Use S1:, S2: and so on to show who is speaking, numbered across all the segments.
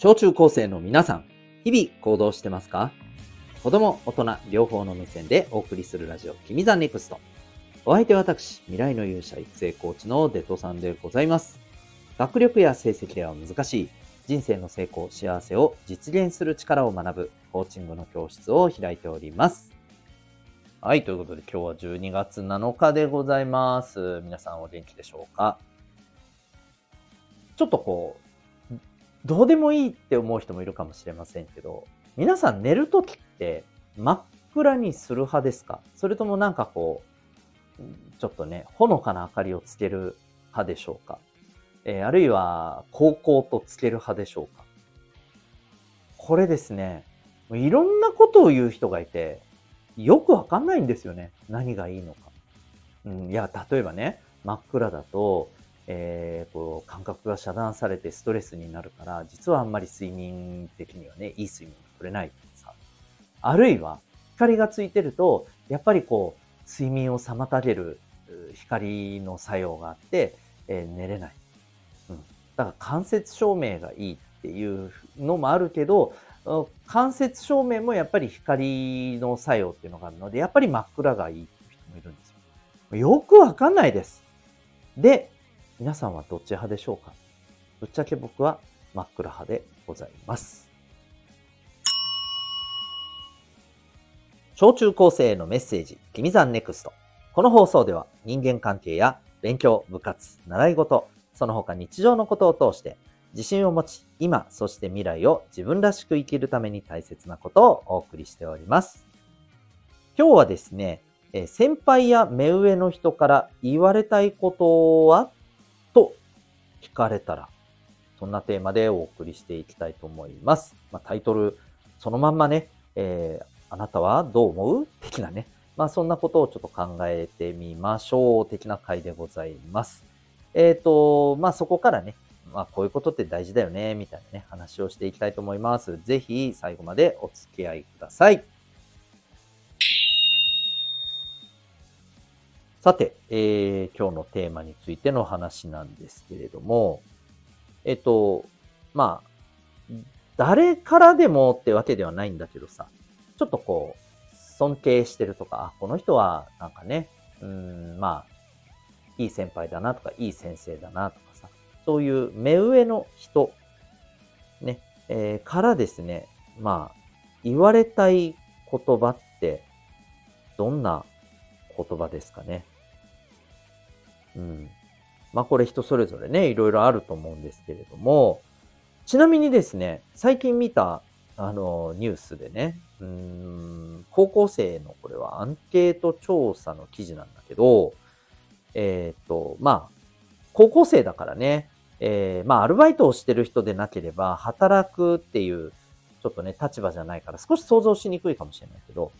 S1: 小中高生の皆さん、日々行動してますか？子供、大人、両方の目線でお送りするラジオ、君ザネクスト。お相手は私、未来の勇者育成コーチのデトさんでございます。学力や成績では難しい、人生の成功、幸せを実現する力を学ぶ、コーチングの教室を開いております。はい、ということで今日は12月7日でございます。皆さんお元気でしょうか？ちょっとこう、どうでもいいって思う人もいるかもしれませんけど、皆さん寝るときって真っ暗にする派ですか？それともなんかこう、ちょっとね、ほのかな明かりをつける派でしょうか？えー、あるいは、高校とつける派でしょうか？これですね、いろんなことを言う人がいて、よくわかんないんですよね。何がいいのか。うん、いや、例えばね、真っ暗だと、えー、こう感覚が遮断されてストレスになるから、実はあんまり睡眠的にはね、いい睡眠が取れないさ。あるいは、光がついてると、やっぱりこう、睡眠を妨げる光の作用があって、えー、寝れない。うん。だから間接照明がいいっていうのもあるけど、間接照明もやっぱり光の作用っていうのがあるので、やっぱり真っ暗がいいっていう人もいるんですよ。よくわかんないです。で、皆さんはどっち派でしょうか？ぶっちゃけ僕は真っ暗派でございます。小中高生へのメッセージ、君ザンネクスト。この放送では人間関係や勉強、部活、習い事、その他日常のことを通して自信を持ち、今、そして未来を自分らしく生きるために大切なことをお送りしております。今日はですね、先輩や目上の人から言われたいことは聞かれたら、そんなテーマでお送りしていきたいと思います。まあ、タイトル、そのまんまね、えー、あなたはどう思う？的なね。まあ、そんなことをちょっと考えてみましょう。的な回でございます。えっ、ー、と、まあ、そこからね、まあ、こういうことって大事だよね、みたいなね、話をしていきたいと思います。ぜひ、最後までお付き合いください。さて、えー、今日のテーマについての話なんですけれども、えっと、まあ、誰からでもってわけではないんだけどさ、ちょっとこう、尊敬してるとか、あ、この人はなんかね、うん、まあ、いい先輩だなとか、いい先生だなとかさ、そういう目上の人、ね、えー、からですね、まあ、言われたい言葉って、どんな言葉ですかね。うん。まあこれ人それぞれね、いろいろあると思うんですけれども、ちなみにですね、最近見たあのニュースでね、うん、高校生のこれはアンケート調査の記事なんだけど、えっ、ー、と、まあ、高校生だからね、えー、まあ、アルバイトをしてる人でなければ、働くっていう、ちょっとね、立場じゃないから、少し想像しにくいかもしれないけど、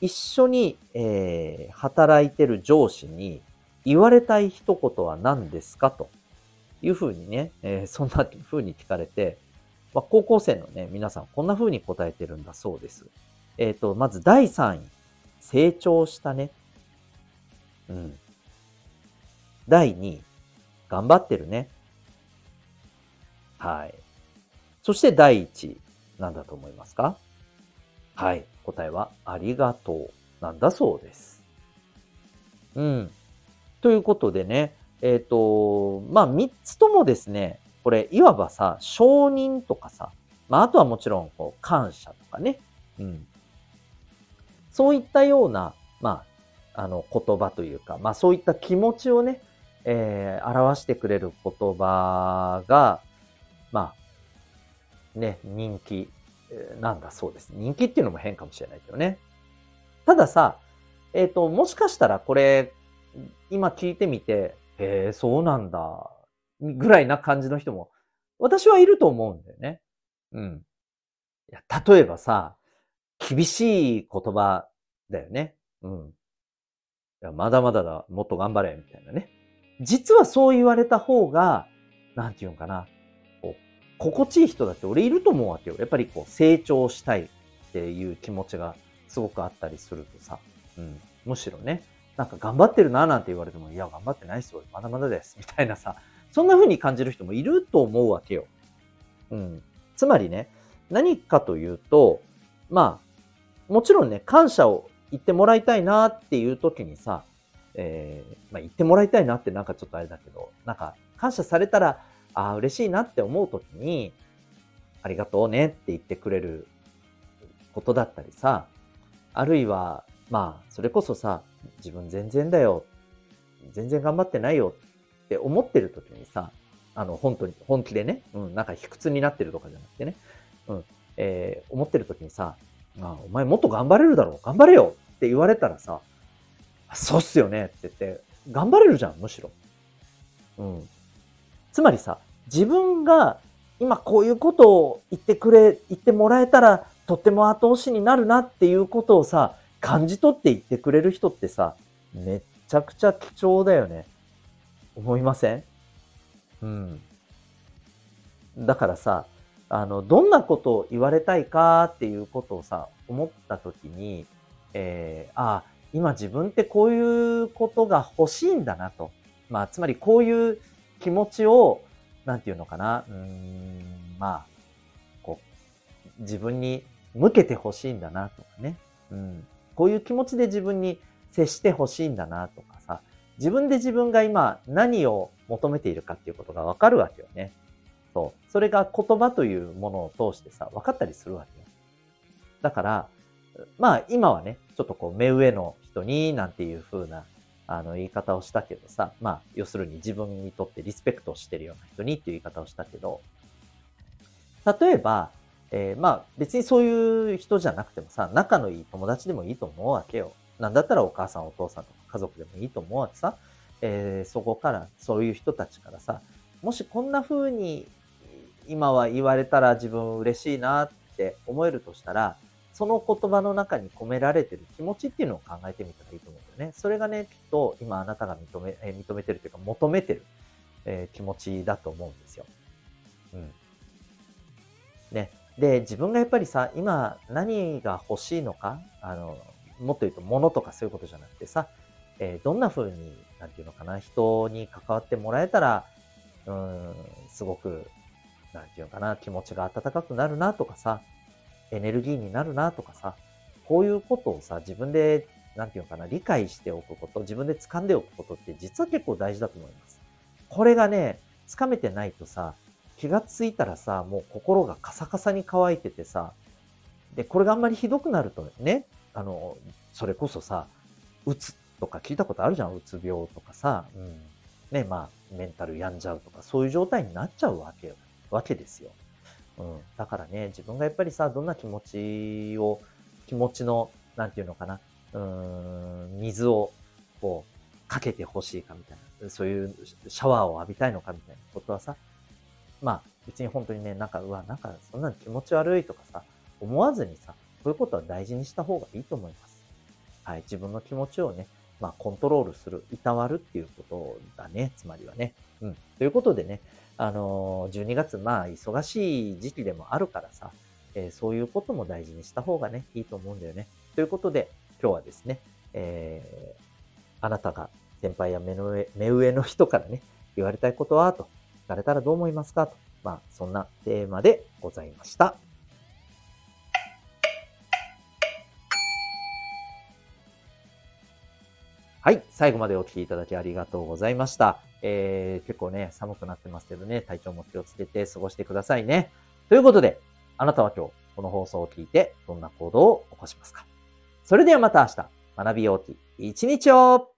S1: 一緒に、えー、働いてる上司に言われたい一言は何ですか？というふうにね、えー、そんなふうに聞かれて、まあ、高校生のね、皆さんこんなふうに答えてるんだそうです。えっ、ー、と、まず第3位、成長したね。うん。第2位、頑張ってるね。はい。そして第1位、何だと思いますか？はい。答えは、ありがとう。なんだそうです。うん。ということでね、えっ、ー、と、まあ、三つともですね、これ、いわばさ、承認とかさ、まあ、あとはもちろん、こう、感謝とかね、うん。そういったような、まあ、あの、言葉というか、まあ、そういった気持ちをね、えー、表してくれる言葉が、まあ、ね、人気なんだそうです。人気っていうのも変かもしれないけどね。たださ、えっ、ー、と、もしかしたらこれ、今聞いてみて、へえ、そうなんだ、ぐらいな感じの人も、私はいると思うんだよね。うん。いや、例えばさ、厳しい言葉だよね。うん。いや、まだまだだ、もっと頑張れ、みたいなね。実はそう言われた方が、なんて言うのかな、心地いい人だって俺いると思うわけよ。やっぱりこう、成長したいっていう気持ちがすごくあったりするとさ。うん。むしろね、なんか頑張ってるななんて言われても、いや、頑張ってないっすよ。まだまだです。みたいなさ、そんな風に感じる人もいると思うわけよ。うん。つまりね、何かというと、まあ、もちろんね、感謝を言ってもらいたいなっていう時にさ、えー、まあ、言ってもらいたいなってなんかちょっとあれだけど、なんか感謝されたら、ああ、嬉しいなって思う時に、ありがとうねって言ってくれることだったりさ、あるいは、まあ、それこそさ、自分全然だよ。全然頑張ってないよって思ってる時にさ、あの、本当に、本気でね、うん、なんか卑屈になってるとかじゃなくてね、うん、えー、思ってる時にさ、あ、お前もっと頑張れるだろう、頑張れよって言われたらさ、そうっすよねって言って、頑張れるじゃん、むしろ。うん。つまりさ、自分が今こういうことを言ってくれ、言ってもらえたら、とっても後押しになるなっていうことをさ、感じ取って言ってくれる人ってさ、めっちゃくちゃ貴重だよね。思いません？うん。だからさ、あの、どんなことを言われたいかっていうことをさ、思ったときに、えー、ああ、今自分ってこういうことが欲しいんだなと。まあ、つまりこういう気持ちを、なんていうのかな、うん、まあ、こう、自分に向けて欲しいんだなとかね。うん。こういう気持ちで自分に接して欲しいんだなとかさ、自分で自分が今何を求めているかっていうことがわかるわけよね。そう。それが言葉というものを通してさ、分かったりするわけよ。だから、まあ今はね、ちょっとこう目上の人になんていう風なあの言い方をしたけどさ、まあ要するに自分にとってリスペクトをしてるような人にっていう言い方をしたけど、例えば、えー、まあ別にそういう人じゃなくてもさ、仲のいい友達でもいいと思うわけよ。なんだったらお母さんお父さんとか家族でもいいと思うわけさ。えー、そこからそういう人たちからさ、もしこんな風に今は言われたら自分嬉しいなって思えるとしたら、その言葉の中に込められてる気持ちっていうのを考えてみたらいいと思うんだよね。それがね、きっと今あなたが認め、え認めてるというか求めてる、えー、気持ちだと思うんですよ。うん。ね。で、自分がやっぱりさ、今何が欲しいのか、あの、もっと言うと物とかそういうことじゃなくてさ、えー、どんな風に、なんていうのかな、人に関わってもらえたら、うん、すごく、なんていうのかな、気持ちが温かくなるなとかさ、エネルギーになるなとかさ、こういうことをさ、自分で、なんていうのかな、理解しておくこと、自分で掴んでおくことって実は結構大事だと思います。これがね、掴めてないとさ、気がついたらさ、もう心がカサカサに乾いててさ、で、これがあんまりひどくなるとね、あの、それこそさ、うつとか聞いたことあるじゃん、うつ病とかさ、うん。ね、まあ、メンタル病んじゃうとか、そういう状態になっちゃうわけよ、わけですよ。うん。だからね、自分がやっぱりさ、どんな気持ちを、気持ちの、なんていうのかな、うん、水を、こう、かけてほしいかみたいな、そういうシャワーを浴びたいのかみたいなことはさ、まあ、別に本当にね、なんか、うわ、なんか、そんな気持ち悪いとかさ、思わずにさ、そういうことは大事にした方がいいと思います。はい、自分の気持ちをね、まあ、コントロールする、いたわるっていうことだね、つまりはね。うん。ということでね、あの、12月、まあ、忙しい時期でもあるからさ、えー、そういうことも大事にした方がね、いいと思うんだよね。ということで、今日はですね、えー、あなたが先輩や目の上目上の人からね、言われたいことはと聞かれたらどう思いますかと。まあ、そんなテーマでございました。はい。最後までお聴きいただきありがとうございました。えー、結構ね、寒くなってますけどね、体調も気をつけて過ごしてくださいね。ということで、あなたは今日、この放送を聞いて、どんな行動を起こしますか？それではまた明日、学びようき一日を